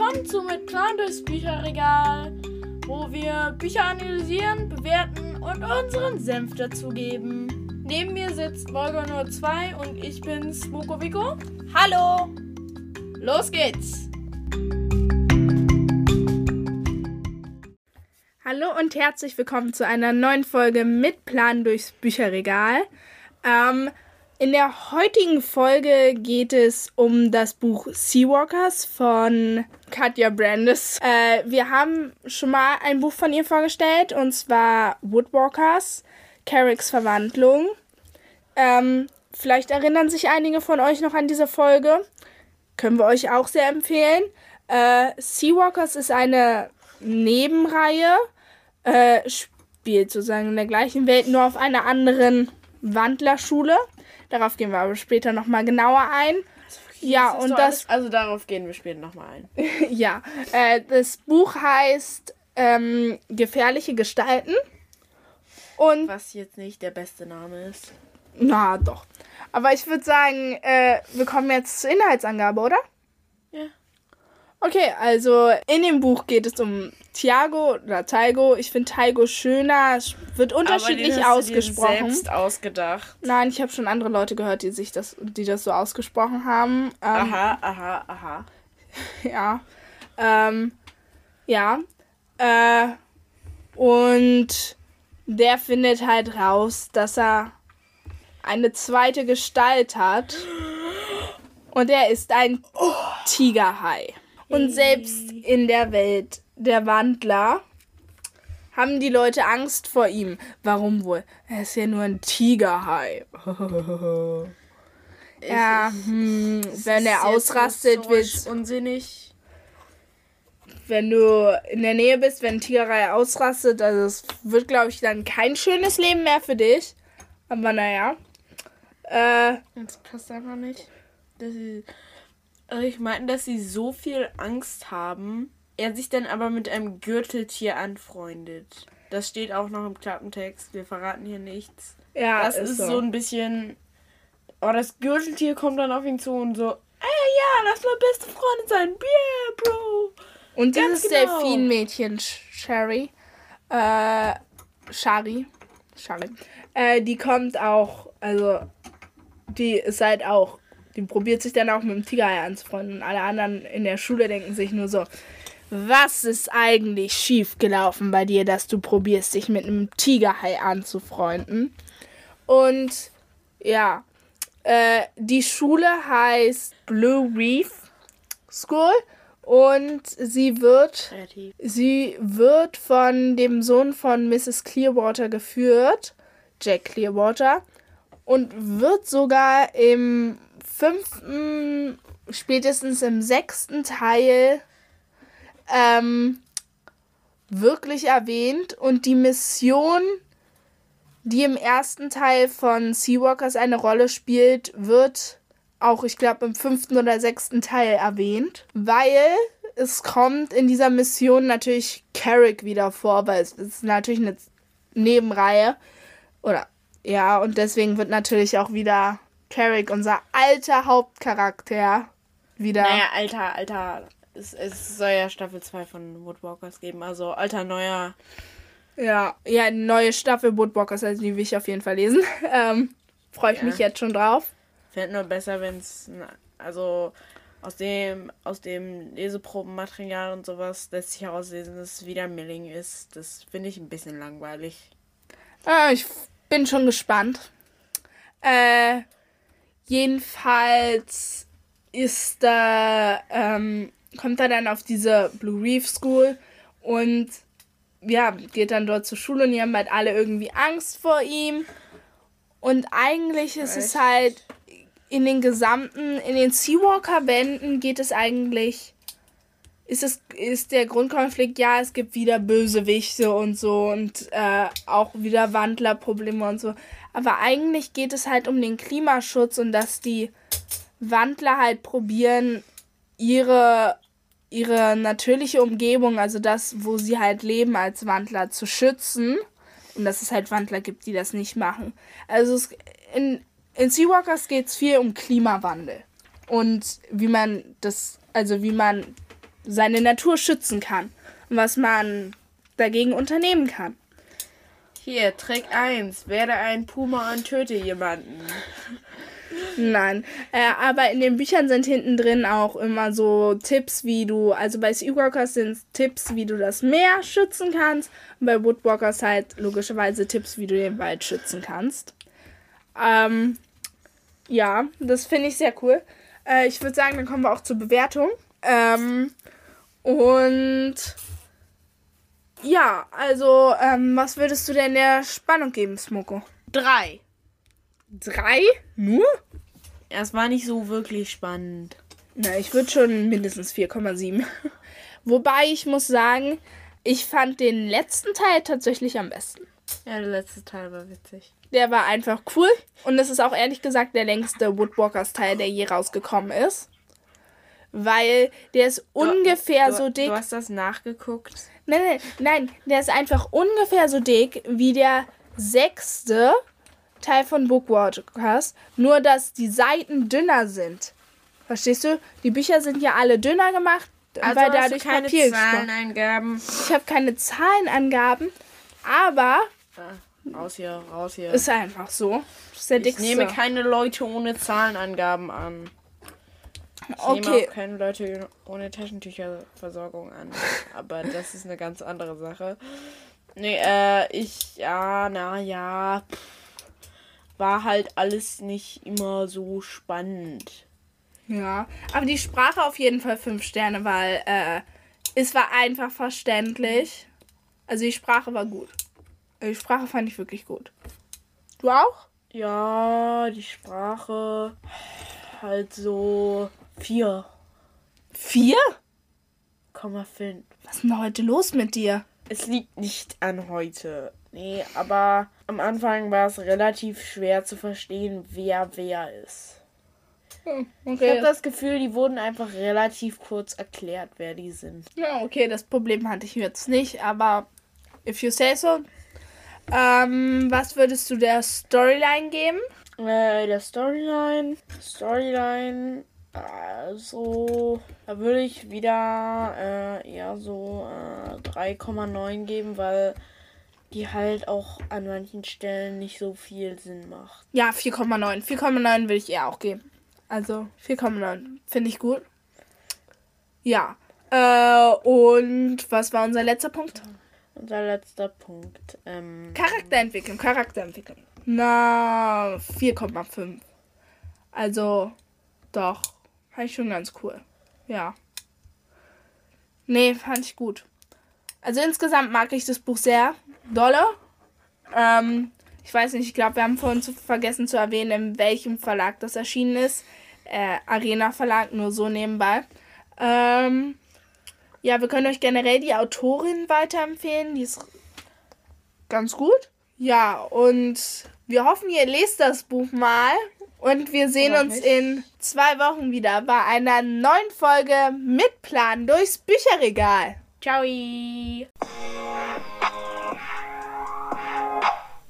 willkommen zu Mit Plan durchs Bücherregal, wo wir Bücher analysieren, bewerten und unseren Senf dazugeben. Neben mir sitzt Volga nur 2 und ich bin Smokovico. Hallo! Los geht's! Hallo und herzlich willkommen zu einer neuen Folge mit Plan durchs Bücherregal. Ähm, in der heutigen Folge geht es um das Buch Seawalkers von Katja Brandes. Äh, wir haben schon mal ein Buch von ihr vorgestellt und zwar Woodwalkers, Carricks Verwandlung. Ähm, vielleicht erinnern sich einige von euch noch an diese Folge. Können wir euch auch sehr empfehlen. Äh, Seawalkers ist eine Nebenreihe, äh, spielt sozusagen in der gleichen Welt, nur auf einer anderen Wandlerschule. Darauf gehen wir aber später nochmal genauer ein. Ja, Das ist und das, alles- Also darauf gehen wir später nochmal ein. ja, äh, das Buch heißt ähm, Gefährliche Gestalten. Und, Was jetzt nicht der beste Name ist. na doch. Aber ich würde sagen, äh, wir kommen jetzt zur Inhaltsangabe, oder? Okay, also in dem Buch geht es um Tiago oder Taigo. Ich finde Taigo schöner, es wird unterschiedlich Aber den hast du ausgesprochen. selbst ausgedacht. Nein, ich habe schon andere Leute gehört, die sich das, die das so ausgesprochen haben. Ähm, Aha, aha, aha. Ja. Ähm, ja. Äh, und der findet halt raus, dass er eine zweite Gestalt hat. Und er ist ein Tigerhai. Und selbst in der Welt der Wandler haben die Leute Angst vor ihm. Warum wohl? Er ist ja nur ein Tigerhai. ja, hm, wenn er ausrastet, wird wird unsinnig. wenn du in der Nähe bist, wenn ein Tigerei ausrastet, also es wird, glaube ich, dann kein schönes Leben mehr für dich. Aber naja. Äh, Das passt einfach nicht. Sie, also ich meine, dass sie so viel Angst haben, er sich dann aber mit einem Gürteltier anfreundet. Das steht auch noch im Klappentext. Wir verraten hier nichts. ja, Das ist so ein bisschen. Oh, das Gürteltier kommt dann auf ihn zu und so. Ey, ja, lass mal beste Freunde sein. Yeah, Bro. Und ganz dieses genau. Delfinmädchen, Sherry, äh, Shari, Shari, äh, die kommt auch, also, die ist halt auch, die probiert sich dann auch mit dem Tigerei anzufreunden. Und alle anderen in der Schule denken sich nur so, was ist eigentlich schiefgelaufen bei dir, dass du probierst, dich mit einem Tigerhai anzufreunden? Und ja, äh, die Schule heißt Blue Reef School und sie wird Kreativ. sie wird von dem Sohn von Mrs. Clearwater geführt, Jack Clearwater, und wird sogar im fünften, spätestens im sechsten Teil ähm, wirklich erwähnt. Und die Mission, die im ersten Teil von Seawalkers eine Rolle spielt, wird auch, ich glaube, im fünften oder sechsten Teil erwähnt, weil es kommt in dieser Mission natürlich Carrick wieder vor, weil es ist natürlich eine Nebenreihe. Oder ja, und deswegen wird natürlich auch wieder Carrick, unser alter Hauptcharakter, wieder. Naja, alter, alter. Es, es soll ja Staffel 2 von Woodwalkers geben. Also alter, neuer. Ja, ja, neue Staffel Bootwalkers, also die will ich auf jeden Fall lesen. Ähm, Freue ich Ja. mich jetzt schon drauf. Fände nur besser, wenn es. Also aus dem, aus dem Leseprobenmaterial und sowas lässt sich herauslesen, dass es wieder Milling ist. Das finde ich ein bisschen langweilig. Äh, ich bin schon gespannt. Äh, jedenfalls ist da, ähm, kommt er dann auf diese Blue Reef School und ja, geht dann dort zur Schule und die haben halt alle irgendwie Angst vor ihm. Und eigentlich ist es Echt? halt in den gesamten, in den Seawalker-Bänden geht es eigentlich, ist es, ist der Grundkonflikt, ja, es gibt wieder Bösewichte und so und äh, auch wieder Wandlerprobleme und so. Aber eigentlich geht es halt um den Klimaschutz und dass die Wandler halt probieren, ihre, ihre natürliche Umgebung, also das, wo sie halt leben als Wandler, zu schützen. Und dass es halt Wandler gibt, die das nicht machen. Also es, in, in Seawalkers geht es viel um Klimawandel. Und wie man das, also wie man seine Natur schützen kann und was man dagegen unternehmen kann. Hier, Trick 1. Werde ein Puma und töte jemanden. Nein, äh, aber in den Büchern sind hinten drin auch immer so Tipps, wie du, also bei Seawalkers sind Tipps, wie du das Meer schützen kannst und bei Woodwalkers halt logischerweise Tipps, wie du den Wald schützen kannst. Ähm, ja, das finde ich sehr cool. Äh, ich würde sagen, dann kommen wir auch zur Bewertung. Ähm, und ja, also, ähm, was würdest du denn der Spannung geben, Smoko? Drei. Drei? Nur? Es war nicht so wirklich spannend. Na, ich würde schon mindestens 4,7. Wobei ich muss sagen, ich fand den letzten Teil tatsächlich am besten. Ja, der letzte Teil war witzig. Der war einfach cool. Und es ist auch ehrlich gesagt der längste Woodwalkers-Teil, der je rausgekommen ist. Weil der ist ungefähr du, so dick. Du hast das nachgeguckt? Nein, nein, nein. Der ist einfach ungefähr so dick wie der sechste Teil von Bookwalkers. Nur, dass die Seiten dünner sind. Verstehst du? Die Bücher sind ja alle dünner gemacht, Also weil du dadurch keine Papier gespart. Zahleneingaben. Ich habe keine Zahlenangaben, aber Ah, raus hier, raus hier. ist einfach so. Das ist der ich dickste. nehme keine Leute ohne Zahlenangaben an. Ich nehme Okay. auch keine Leute ohne Taschentücherversorgung an. Aber das ist eine ganz andere Sache. Nee, äh, ich, ja, na ja. pff, War halt alles nicht immer so spannend. Ja, aber die Sprache auf jeden Fall fünf Sterne, weil äh, es war einfach verständlich. Also die Sprache war gut. Die Sprache fand ich wirklich gut. Du auch? Ja, die Sprache halt so 4,5. Vier? Was ist denn heute los mit dir? Es liegt nicht an heute. Nee, aber am Anfang war es relativ schwer zu verstehen, wer wer ist. Hm, Ich okay. habe das Gefühl, die wurden einfach relativ kurz erklärt, wer die sind. ja, okay, das Problem hatte ich jetzt nicht, aber if you say so. Ähm, was würdest du der Storyline geben? Äh, der Storyline. Storyline. Also, da würde ich wieder äh, eher so äh, 3,9 geben, weil die halt auch an manchen Stellen nicht so viel Sinn macht. Ja, 4,9. 4,9 will ich eher auch geben. Also 4,9 finde ich gut. Ja. Äh, und was war unser letzter Punkt? Unser letzter Punkt. Ähm, Charakterentwicklung, Charakterentwicklung. Na, 4,5. Also, doch. Fand ich schon ganz cool. Ja. Nee, fand ich gut. Also insgesamt mag ich das Buch sehr dolle. Ähm, ich weiß nicht, ich glaube, wir haben vorhin zu, vergessen zu erwähnen, in welchem Verlag das erschienen ist. Äh, Arena Verlag, nur so nebenbei. Ähm, ja, wir können euch generell die Autorin weiterempfehlen. Die ist ganz gut. Ja, und wir hoffen, ihr lest das Buch mal. Und wir sehen Oder uns nicht. in zwei Wochen wieder bei einer neuen Folge mit Plan durchs Bücherregal. Ciao!